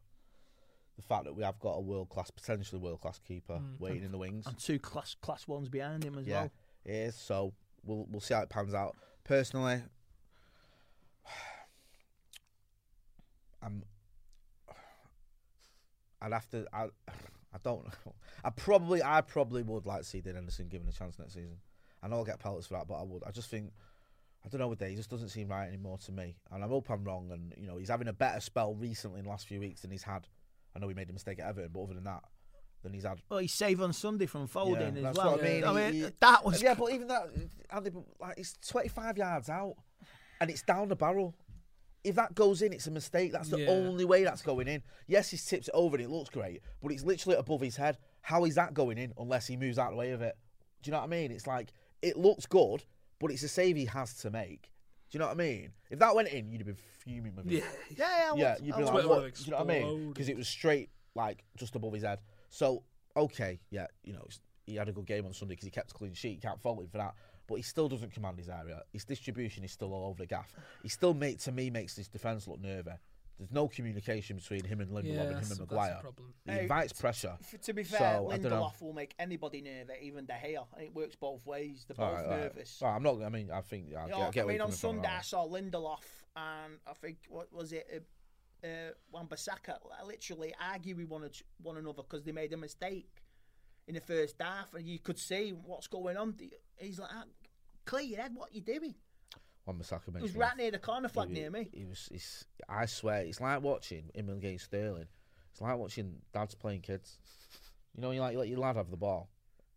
The fact that we have got a world class, potentially world class keeper Mm. waiting in the wings. And two class class ones behind him as well. Yeah, well. it is. So we'll we'll see how it pans out. Personally, I'm. I'd have to. I. I don't know. I probably. I probably would like to see Dean Henderson given a chance next season. I know I'll get pelters for that, but I would. I just think. I don't know with Day. He just doesn't seem right anymore to me, and I hope I'm wrong. And you know, he's having a better spell recently in the last few weeks than he's had. I know he made a mistake at Everton, but other than that, than he's had Oh, he saved on Sunday from Foden Yeah, as that's well. what I mean. I mean, he- that was yeah, but even that, Andy, like it's 25 yards out, and it's down the barrel. If that goes in, it's a mistake. That's the Yeah. only way that's going in. Yes, he tips it over and it looks great, but it's literally above his head. How is that going in unless he moves out of the way of it? Do you know what I mean? It's like it looks good, but it's a save he has to make. Do you know what I mean? If that went in, you'd have been fuming with me. Yeah. yeah, yeah. Yeah, you'd be like, what? Do you know what I mean? Because it was straight, like, just above his head. So, okay, yeah, you know, he had a good game on Sunday because he kept a clean sheet. You can't fault him for that. But he still doesn't command his area. His distribution is still all over the gaff. He still, make, to me, makes this defence look nervy. There's no communication between him and Lindelof Yeah, and him that's, and that's the Maguire. problem. He Hey, invites pressure. F- To be fair, I. Lindelof will make anybody nervous, even De Gea, and it works both ways. They're both right, all right. nervous. All right, I'm not. I mean, I think. I You know, I get I mean, on coming Sunday I saw Lindelof and I think what was it, uh, uh, Wan-Bissaka literally argue with one, ach- one another because they made a mistake in the first half, and you could see what's going on. He's like, "Ah, "Clear your head, what are you doing?" Wan-Bissaka He makes was me right near the corner flag He- near me. He was. He's, I swear, it's like watching him against Sterling. It's like watching dads playing kids. You know, you like you let your lad have the ball,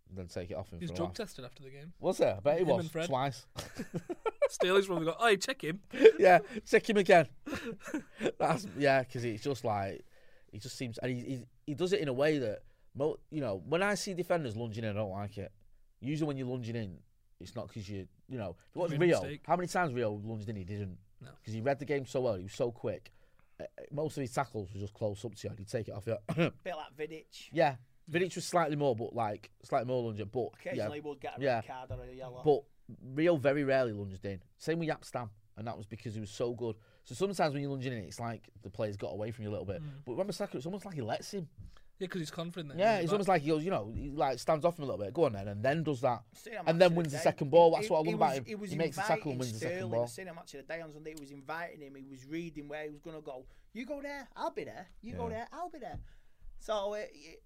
and then take it off him He was for a drug laugh. tested after the game. Was there? I bet he Him was and Fred. twice. Staley's probably got, oh, check him. yeah, check him again. That's yeah, because it's just like he just seems, and he, he he does it in a way that, mo, you know, when I see defenders lunging in, I don't like it. Usually, when you're lunging in, it's not because you, you know, if you watch Made Rio. mistake. How many times Rio lunged in? He didn't. No. Because he read the game so well. He was so quick. Uh, Most of his tackles were just close up to you. He'd take it off you. bit like Vidic. yeah, Vidic was slightly more, but like slightly more lunging. But Occasionally yeah, we'll get a yeah. red card or a yellow. but Rio very rarely lunged in. Same with Jaap Stam, and that was because he was so good. So sometimes when you're lunging in, it's like the player's got away from you a little bit. But Wan-Bissaka, it's almost like he lets him. Yeah, because he's confident. that Yeah, he's it's back. almost like he goes, you know, he like stands off him a little bit. Go on then, and then does that, Seen him and then wins the day. second ball. He- That's what I he love about him. He, was He makes the tackle and inviting wins the second ball. I seen him match of the day on Sunday. He was inviting him. He was reading where he was going to go. You go there, I'll be there. You go there, I'll be there. So uh,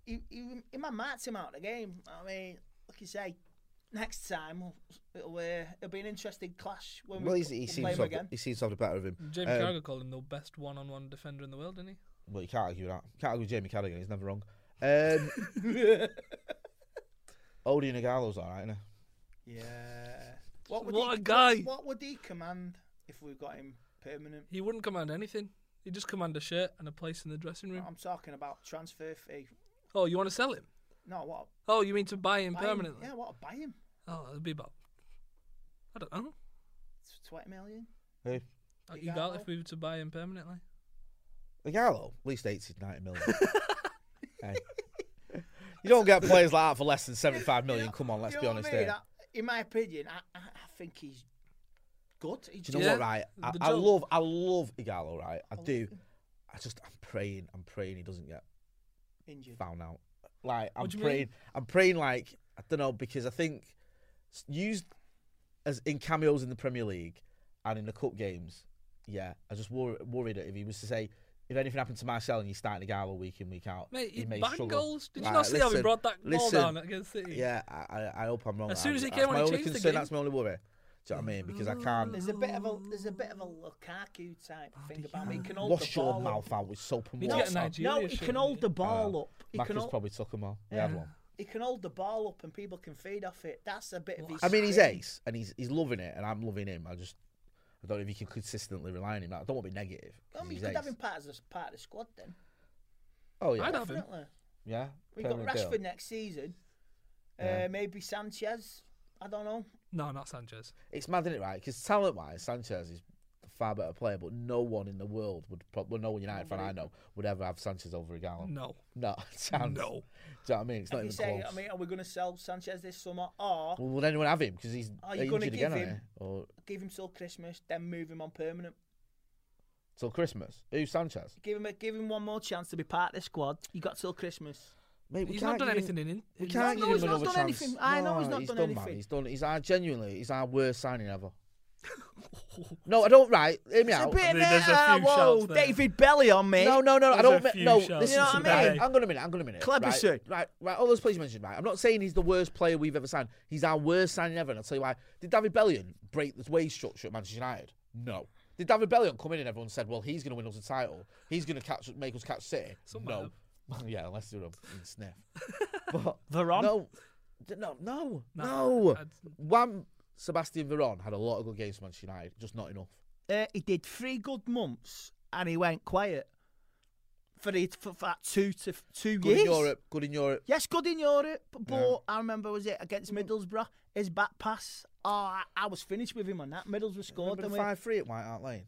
he, he, he might march him out of the game. I mean, like you say, next time it'll, uh, it'll be an interesting clash when Well, we he's, he we'll seems play him again. have, he seems to have the better of him. Jamie Um, Carragher called him the best one-on-one defender in the world, didn't he? Well, you can't argue that. Can't argue with Jamie Carragher. He's never wrong. Um, Odion Ighalo's all right, isn't he? Yeah. What, would What he, a guy. What, what would he command if we got him permanent? He wouldn't command anything. He'd just command a shirt and a place in the dressing room. I'm talking about transfer fee. Oh, you want to sell him? No, what? Oh, you mean to buy him buy him? permanently? Yeah, what? Buy him? Oh, it'd be about. I don't know. Twenty million. Who? Uh, You got Ighalo? if we were to buy him permanently. Ighalo, at least 80, 90 million. hey. You don't get players like that for less than 75 million. You know- Come on, let's you be know what honest I mean? here. I- in my opinion, I, I, think he's good. He Do you know Yeah, what, right? I, I love, I love Ighalo, right? I do. I just, I'm praying, I'm praying he doesn't get injured. found out. Like, I'm What do you praying, mean? I'm praying, like, I don't know, because I think used as in cameos in the Premier League and in the cup games, yeah, I just wor- worried that if he was to say, if anything happened to Marcel and you starting Ighalo week in, week out, Mate, he he may bang struggle. goals. Did you Right, not see how he brought that ball listen. down against City? Yeah, I, I, I hope I'm wrong. As soon as he came on, my he only changed the concern. game. That's my only worry. Do you know what I mean? Because I can't There's a bit of a there's a bit of a Lukaku type thing about me. He can hold wash the your mouth out with soap and water. get No, he can hold the ball Uh, up. He Macca's can, hold, probably took them all. He had one. he can hold the ball up and people can feed off it. That's a bit of his. I mean, he's ace and he's he's loving it, and I'm loving him. I just I don't know if you can consistently rely on him. I don't want to be negative. I mean, you he's could have him part of the, part of the squad then. Oh yeah, I'd have him. Definitely. yeah. We got permanent deal. Rashford next season. Yeah. Uh, maybe Sanchez. I don't know. No, not Sanchez. It's mad, isn't it? Right? Because talent wise, Sanchez is far better player, but no one in the world would probably, no one United fan I know would ever have Sanchez over Ighalo. No. No, sounds. No. Do you know what I mean? It's not even say, close. I mean, are we going to sell Sanchez this summer or well, would anyone have him? Because he's Are you gonna give him- Or give him till Christmas, then move him on permanent? till Christmas? Who's Sanchez? Give him a, give him one more chance to be part of the squad. You got till Christmas. Mate, we He's can't not done give him- anything in. We can't No, give he's him not another done chance. anything. I know he's No, not done done, Man. anything. He's done. He's our genuinely. He's our worst signing ever. No, I don't. Right, hear me It's a bit I mean, there's a few oh, whoa, there. David Bellion me. No, no, no, I don't. a few No, shouts. listen You know what. I mean? Right, hang on a minute. Hang on a minute. Cleberson. Right, right, right. All those players you mentioned. Right, I'm not saying he's the worst player we've ever signed. He's our worst signing ever, and I'll tell you why. Did David Bellion break the wage structure at Manchester United? No. Did David Bellion come in and everyone said, "Well, he's going to win us a title. He's going to catch, make us catch City"? Some no. yeah, unless they're in sniff. but Veron? no, no, no, No, no. I'd- One Sebastian Veron had a lot of good games for Manchester United, just not enough. Uh, he did three good months and he went quiet for it for, for two to two Good years. in Europe, good in Europe. Yes, good in Europe, but Yeah. I remember was it against Middlesbrough? His back pass. Oh, I, I was finished with him on that. Middlesbrough scored. Remember we- five three at White Hart Lane.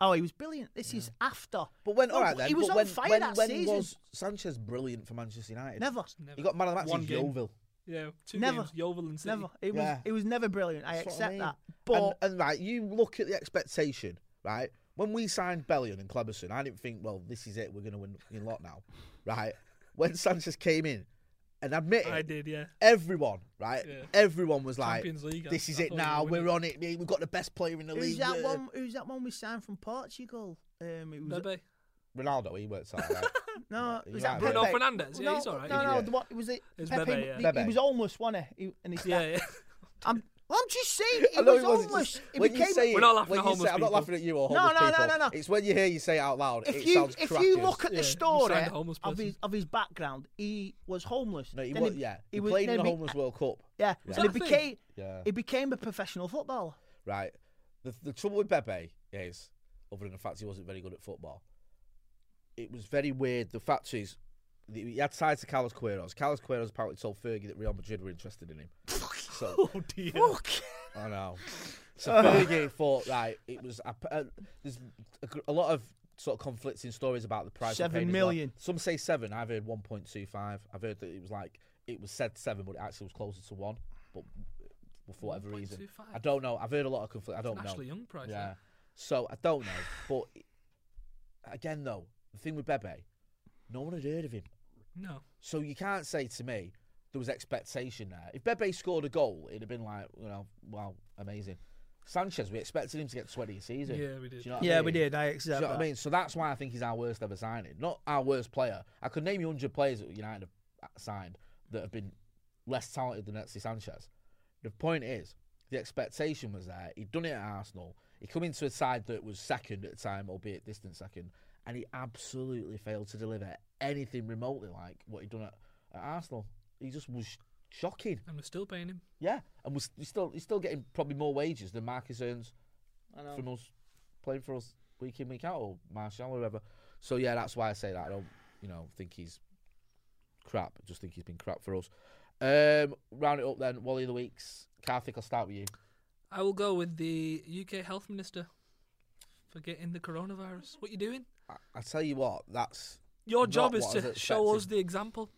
Oh, he was brilliant. This is after. But when No, all right then, he was but on when, fire when, that when season. was Sanchez brilliant for Manchester United? Never, never. He got man of the match One in game. Yeovil. Yeah, two Never. games. Yeovil and City. never. It was. Yeah. It was never brilliant. I That's what accept mean. that. But and, and right, you look at the expectation, right? When we signed Bellion and Cleberson, I didn't think, well, this is it. We're going to win in lot now, right? When Sanchez came in, and admit I it, did, yeah. everyone, right? Yeah. Everyone was like, Champions League, I- "This is I it thought we now. were We're winning. on it. We've got the best player in the who's league." that Yeah. one? Who's that one we signed from Portugal? Um, it was Bebe. Ronaldo, he works like that. no. Yeah, was that. Bruno Pepe? Fernandes, yeah, no, he's all right. No, Yeah. no. the What was it? It's Pepe, Bebe, yeah. he- Bebe. He was homeless, wasn't he? he and he Yeah, yeah. I'm, I'm just saying, he was he was. it's homeless. just- He when you say it, We're not laughing when at homeless say, I'm not laughing at you or No, homeless no, no, people. no, no. It's when you hear you say it out loud. if it you sounds if crackers. you look at the you story signed a homeless of his of his background, he was homeless. No, he Then was, yeah. He, was- played in the he be- Homeless World Cup. Yeah, Was and he became Yeah. he became a professional footballer. Right. The, the trouble with Bebe is, other than the fact he wasn't very good at football, it was very weird. The fact is, he had ties to Carlos Queiroz. Carlos Queiroz apparently told Fergie that Real Madrid were interested in him. so Oh dear. Fuck. I know. So Fergie thought, right, it was. A, uh, there's a, a lot of sort of conflicting stories about the price. Seven as well. Some say seven. I've heard one point two five. I've heard that it was like it was said seven, but it actually was closer to one. But for whatever reason, 1.25. I don't know. I've heard a lot of conflict. I don't know. Ashley Young price. Yeah. So I don't know. But again, though, the thing with Bebe, no one had heard of him. No. So you can't say to me there was expectation there. If Bebe scored a goal, it'd have been like, you know, wow, amazing. Sanchez, we expected him to get 20 a season. Yeah, we did. You know what I Yeah, mean? we did. I Do you know what I mean? So that's why I think he's our worst ever signing. Not our worst player. I could name you 100 players that United have signed that have been less talented than Alexis Sanchez. The point is, the expectation was there. He'd done it at Arsenal. He come into a side that was second at the time, albeit distant second, and he absolutely failed to deliver anything remotely like what he'd done at, at Arsenal. He just was shocking. And we're still paying him. Yeah, and was he's still he's still getting probably more wages than Marcus earns I know. from us playing for us week in week out or Martial or whatever. So yeah, that's why I say that. I don't you know think he's crap. I just think he's been crap for us. Um, round it up then. Wally of the weeks. Karthik, I'll start with you. I will go with the UK Health Minister for getting the coronavirus. What you doing? I, I tell you what, that's Your job is to show us the example.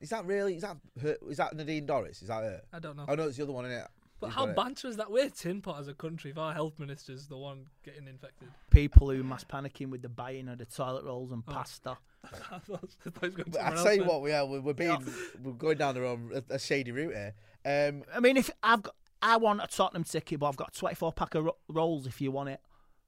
is that really is that her, is that Nadine Dorries? Is that her? I don't know. Oh know it's the other one in it. but You've how got banter is that? We're tin pot as a country. If our health minister's the one getting infected. People who mass panicking with the buying of the toilet rolls and Oh. pasta. I thought I thought he was going But I tell you what, we are we're, we're being we're going down the wrong a, a shady route here. Um, I mean, if I've got, I want a Tottenham ticket, but I've got a 24 pack of ro- rolls. If you want it,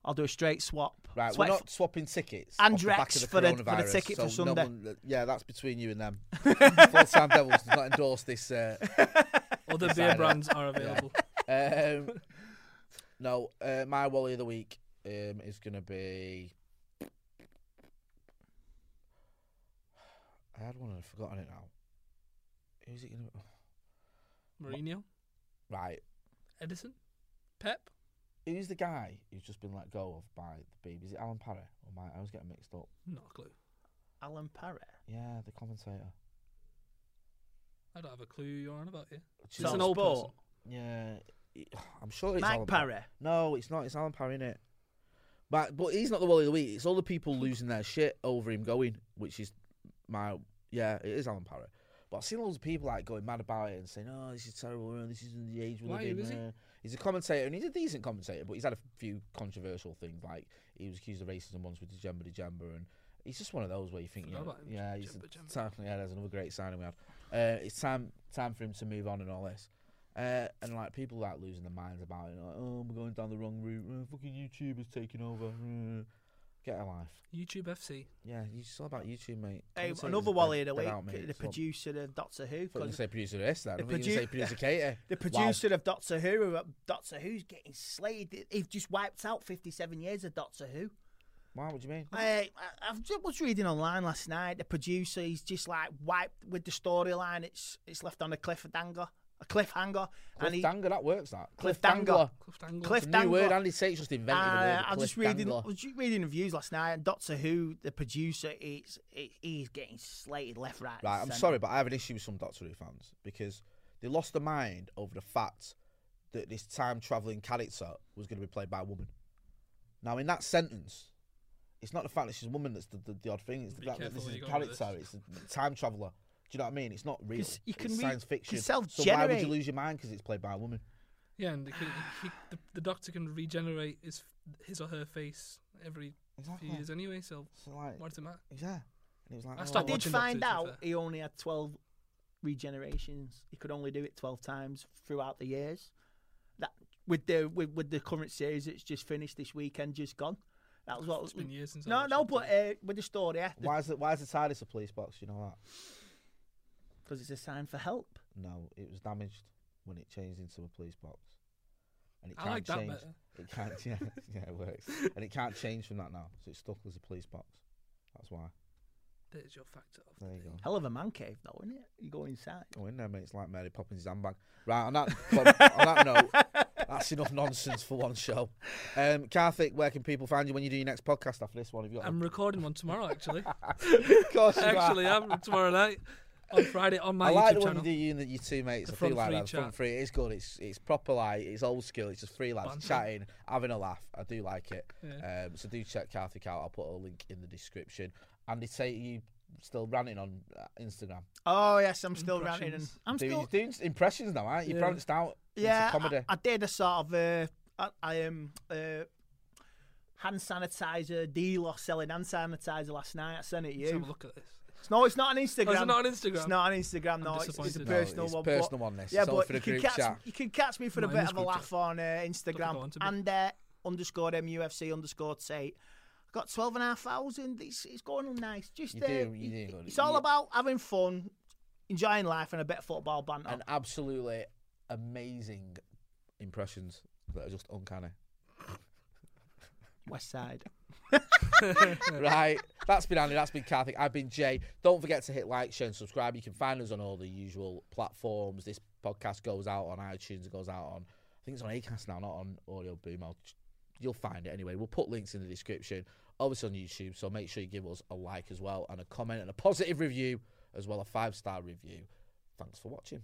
I'll do a straight swap. Right, 20 we're not swapping tickets. And off back Rex the for the- for the coronavirus, ticket for so no one- yeah, that's between you and them. Full Time Devils does not endorse this. Uh, Other beer brands are available. um, no, uh, my Wally of the week um, is going to be. I had one and I've forgotten it now. Who's it going to Mourinho, Right. Ederson, Pep. Who's the guy who's just been let go of by the Beeb? Is it Alan Parry? Or am I, I was getting mixed up. Not a clue. Alan Parry. Yeah, the commentator. I don't have a clue you're on about here. It's It's an old Sport. person. Yeah, it- I'm sure it's Mike Alan Parry. No, it's not. It's Alan Parry in it. But but he's not the Wally of the week. It's all the people losing their shit over him going, which is my yeah, it is Alan Parrott. But I've seen loads of people like going mad about it and saying, "Oh, this is terrible. uh, This isn't the age we Why, live in." who is he? uh." He's a commentator and he's a decent commentator, but he's had a few controversial things. Like he was accused of racism once with Djemba Djemba, and he's just one of those where you think, yeah, him, yeah, he's Djemba Djemba. time, yeah, there's another great signing we had. Uh, it's time time for him to move on and all this. Uh, and like people like losing their minds about it, like, oh, we're going down the wrong route. Uh, fucking YouTubers taking over. Get a life. YouTube FC. Yeah, it's all about YouTube, mate. Hey, Commentators another are Wally in of the dead week, out, mate. the It's what- producer of Doctor Who. I thought you gonna say producer this then. I the thought you were gonna say producer Katie. The producer of Doctor Who, uh, Doctor Who's getting slated. He's just wiped out 57 years of Doctor Who. Wow, what do you mean? I, I, I was reading online last night. The producer, he's just like wiped with the storyline. It's it's left on a cliffhanger, a cliffhanger, Cliff and he, Dangler, that works. That Cliff Dangler. Dangler. Cliff Dangler. Cliff It's new word. Andy Tate just invented the Uh, word. I was just reading, Dangler. I was just reading reviews last night, and Doctor Who, the producer, is he- he's getting slated left, right. Right, I'm sorry, but I have an issue with some Doctor Who fans because they lost their mind over the fact that this time traveling character was going to be played by a woman. Now, in that sentence, it's not the fact that she's a woman that's the, the, the odd thing. It's the fact that this is a you're character. It's a time traveller. Do you know what I mean? It's not real. 'Cause you can it's re- science you can fiction. So why would you lose your mind because it's played by a woman? Yeah, and can, he, the, the doctor can regenerate his his or her face every Exactly. few years anyway. So So like, why does it matter? yeah. And it was like, I oh, I did watching Doctor find out he only had 12 regenerations. He could only do it 12 times throughout the years. That with the with, with the current series that's just finished this weekend, just gone. That was what. It's been years since. No, watched no, but uh, with the story, yeah, Why is it? Why is the TARDIS a police box? You know that? Because it's a sign for help. No, it was damaged when it changed into a police box. And it I can't like that change. better. It can't. Yeah, yeah, it works. and it can't change from that now. So it's stuck as a police box. That's why. There's your factor. Of There the you day. go. Hell of a man cave, though, isn't it? You go inside. Go in there, mate. It's like Mary Poppins' handbag. Right. On that. on that note, that's enough nonsense for one show. Um, Karthik, where can people find you when you do your next podcast after this one? Have you got? I'm recording one tomorrow, actually. of course, you are. actually, I'm tomorrow night on Friday on my I like YouTube the one channel. you do you and the, your two mates. The I feel front like three that. Front three. It's good. It's it's proper like it's old school. It's just three lads Banter. chatting, having a laugh. I do like it. Yeah. Um, so do check Karthik out. I'll put a link in the description. Andy, say you still ranting on uh, Instagram. Oh yes, I'm still ranting, and Impressions. I'm Do- still. Doing impressions now, aren't you? Yeah. Branched out. into Yeah, comedy. I, I did a sort of uh, I, I am uh, hand sanitizer deal or selling hand sanitizer last night. I sent it to Let's have a you. look at this. No, it's not on Instagram. Oh, is it not on Instagram? It's not on Instagram. No, it's, it's a disappointed. No, personal it's one. personal but, one, this. Yeah, It's only but for you the can group catch chat. you can catch me for a Mine bit of a laugh chat. on uh, Instagram want and uh, underscore MUFC underscore Tate. Got twelve and a half thousand. It's it's going on nice. Just You uh, do, you it- do good. It's all You- about having fun, enjoying life, and a bit of football banter. and absolutely amazing impressions that are just uncanny. West Side. right. That's been Andy. That's been Karthik. I've been Jay. Don't forget to hit like, share, and subscribe. You can find us on all the usual platforms. This podcast goes out on iTunes. It goes out on, I think it's on Acast now, not on Audio Boom. I'll, you'll find it anyway. We'll put links in the description. Obviously on YouTube. So make sure you give us a like as well, and a comment, and a positive review as well, a five star review. Thanks for watching.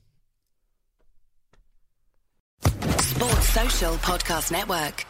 Sports Social Podcast Network.